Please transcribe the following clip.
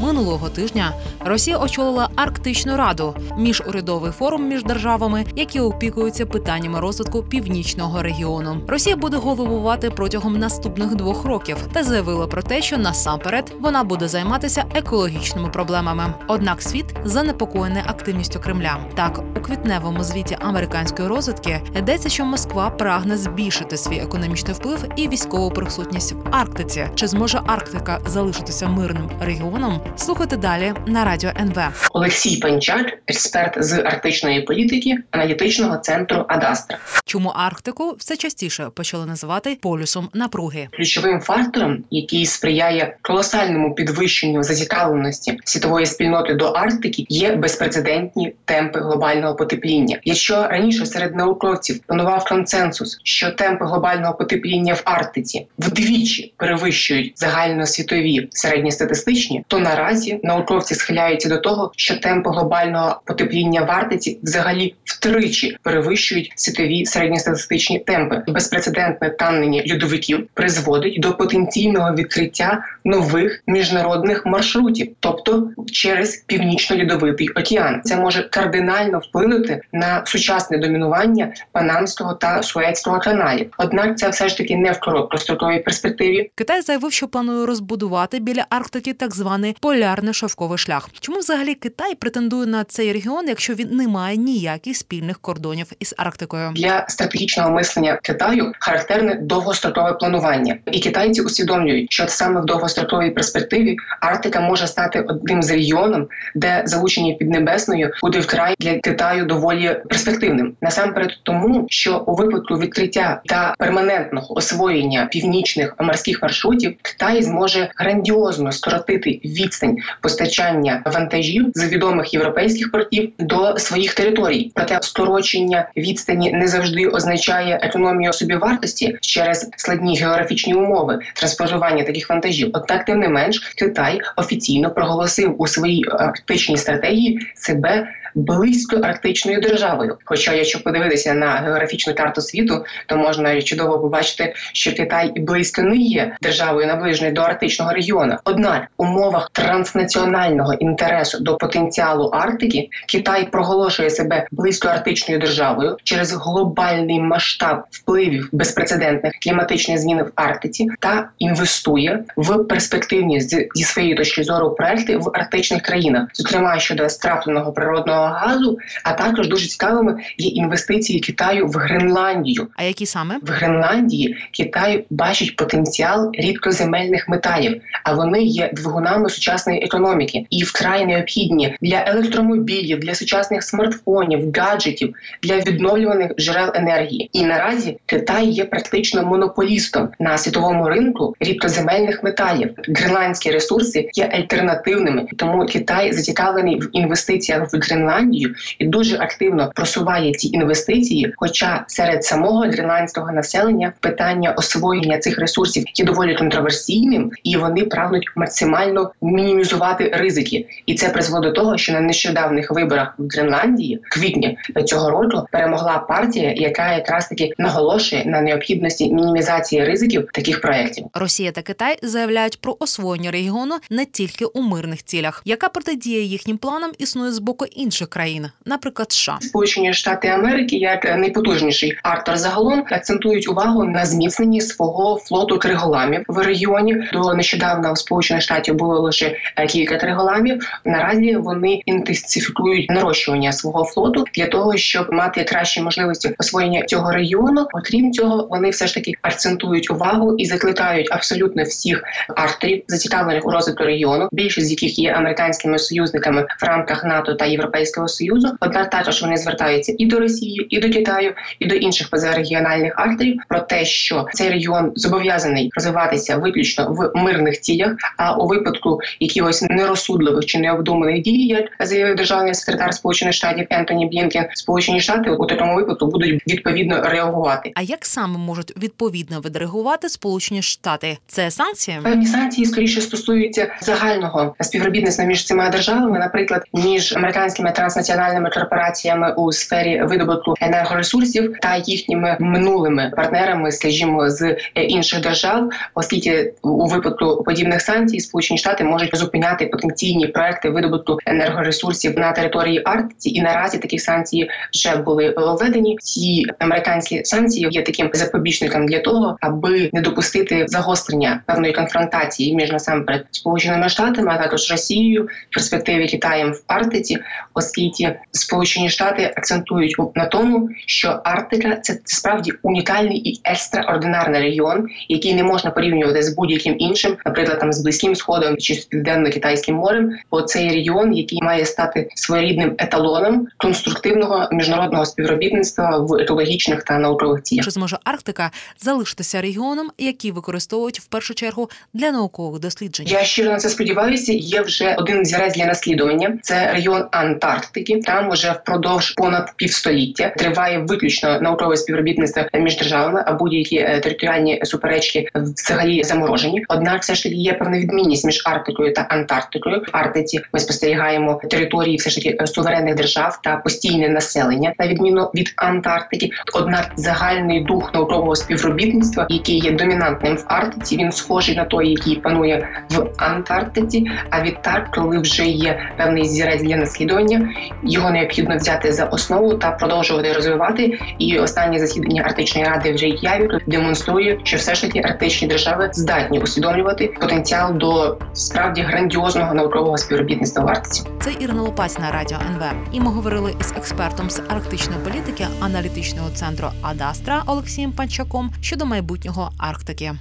Минулого тижня Росія очолила Арктичну раду міжурядовий форум між державами, які опікуються питаннями розвитку північного регіону. Росія буде головувати протягом наступних двох років та заявила про те, що насамперед вона буде займатися екологічними проблемами. Однак світ занепокоєний активністю Кремля. Так, у квітневому звіті американської розвідки йдеться, що Москва прагне збільшити свій економічний вплив і військову присутність в Арктиці. Чи зможе Арктика залишитися мирним регіоном? Слухайте далі на радіо НВ. Олексій Панчак, експерт з арктичної політики аналітичного центру Адастра. Чому Арктику все частіше почали називати полюсом напруги? Ключовим фактором, який сприяє колосальному підвищенню зацікавленості світової спільноти до Арктики, є безпрецедентні темпи глобального потепління. Якщо раніше серед науковців панував консенсус, що темпи глобального потепління в Арктиці вдвічі перевищують загальносвітові середньостатистичні, то наразі науковці схиляються до того, що темпи глобального потепління в Арктиці взагалі втричі перевищують світові середньостатистичні темпи. Безпрецедентне танення льодовиків призводить до потенційного відкриття нових міжнародних маршрутів, тобто через північно-льодовитий океан. Це може кардинально вплинути на сучасне домінування Панамського та Суецького каналів. Однак це все ж таки не в короткостроковій перспективі. Китай заявив, що планує розбудувати біля Арктики так званий полярний шовковий шлях. Чому взагалі Китай претендує на цей регіон, якщо він не має ніяких спільних кордонів із Арктикою? Для стратегічного мислення Китаю характерне довгострокове планування, і китайці усвідомлюють, що саме в довгостроковій перспективі Арктика може стати одним з регіоном, де залучення піднебесною буде вкрай для Китаю доволі перспективним. Насамперед, тому що у випадку відкриття та перманентного освоєння північних морських маршрутів Китай зможе грандіозно скоротити відстань постачання вантажів з відомих європейських портів до своїх територій. Проте скорочення відстані не завжди означає економію собівартості через складні географічні умови транспортування таких вантажів. Однак, тим не менш, Китай офіційно проголосив у своїй арктичній стратегії себе. Близько арктичною державою. Хоча, якщо подивитися на географічну карту світу, то можна чудово побачити, що Китай близько не є державою наближеною до арктичного регіону. Однак в умовах транснаціонального інтересу до потенціалу Арктики Китай проголошує себе близько арктичною державою через глобальний масштаб впливів безпрецедентних кліматичних змін в Арктиці та інвестує в перспективні зі своєї точки зору проекти в арктичних країнах, зокрема щодо скрапленого природного газу, а також дуже цікавими є інвестиції Китаю в Гренландію. А які саме в Гренландії Китай бачить потенціал рідкоземельних металів, а вони є двигунами сучасної економіки і вкрай необхідні для електромобілів, для сучасних смартфонів, гаджетів, для відновлюваних джерел енергії. І наразі Китай є практично монополістом на світовому ринку рідкоземельних металів. Гренландські ресурси є альтернативними, тому Китай зацікавлений в інвестиціях в Гренландію і дуже активно просуває ці інвестиції. Хоча серед самого гренландського населення питання освоєння цих ресурсів є доволі контроверсійним, і вони прагнуть максимально мінімізувати ризики. І це призводить до того, що на нещодавних виборах в Гренландії квітні цього року перемогла партія, яка якраз таки наголошує на необхідності мінімізації ризиків таких проєктів. Росія та Китай заявляють про освоєння регіону не тільки у мирних цілях. Яка протидія їхнім планам існує з боку інших країн, наприклад, США? Сполучені Штати Америки, як найпотужніший актор загалом, акцентують увагу на зміцненні свого флоту криголамів в регіоні. До нещодавно в Сполучених Штатів було лише кілька криголамів. Наразі вони інтенсифікують нарощування свого флоту для того, щоб мати кращі можливості освоєння цього регіону. Окрім цього, вони все ж таки акцентують увагу і закликають абсолютно всіх артерів, зацікавлених у розвитку регіону, більшість з яких є американськими союзниками в рамках НАТО та Європейського союзу. Однак також вони звертаються і до Росії, і до Китаю, і до інших позарегіональних акторів про те, що цей регіон зобов'язаний розвиватися виключно в мирних цілях. А у випадку якихось нерозсудливих чи необдуманих дій, як заявив державний секретар Сполучених Штатів Ентоні Блінкен, Сполучені Штати у такому випадку будуть відповідно реагувати. А як саме можуть відповідно відреагувати Сполучені Штати? Це санкції? Певні санкції скоріше стосуються загального співробітництва між цими державами, наприклад, між американськими транснаціональними корпораціями у сфері видобутку енергоресурсів та їхніми минулими партнерами, скажімо, з е, інших держав, оскільки у випадку подібних санкцій Сполучені Штати можуть зупиняти потенційні проекти видобутку енергоресурсів на території Арктиці, і наразі такі санкції вже були введені. Ці американські санкції є таким запобіжником для того, аби не допустити загострення певної конфронтації між насамперед сполученими штатами, а також Росією в перспективі Китаєм в Арктиці, оскільки Сполучені Штати акцентують на тому, що Арктика це справді унікальний і екстраординарний регіон, який не можна порівнювати з будь-яким іншим, наприклад, там з близьким сходом чи з південно-китайським морем. Бо цей регіон, який має стати своєрідним еталоном конструктивного міжнародного співробітництва в екологічних та наукових цілях. Чи зможе Арктика залишитися регіоном, який використовують в першу чергу для наукових досліджень? Я щиро на це сподіваюся. Є вже один зірець для наслідування. Це регіон Антарктики. Там вже впродовж понад півстоліття триває виключно наукове співробітництво між державами, а будь-які е, територіальні суперечки взагалі заморожені. Однак, все ж таки є певна відмінність між Арктикою та Антарктикою. В Арктиці ми спостерігаємо території все ж таки е, суверенних держав та постійне населення, на відміну від Антарктики. Однак загальний дух наукового співробітництва, який є домінантним в Арктиці, він схожий на той, який панує в Антарктиці. А відтак, коли вже є певний зірець для наслідування, його необхідно взяти за основу та продовжувати розвивати. І останнє засідання Арктичної ради вже яві демонструє, що все ж таки арктичні держави здатні усвідомлювати потенціал до справді грандіозного наукового співробітництва в Арктиці. Це Ірина Лопаць на радіо НВ. І ми говорили із експертом з арктичної політики аналітичного центру Адастра Олексієм Панчаком щодо майбутнього Арктики.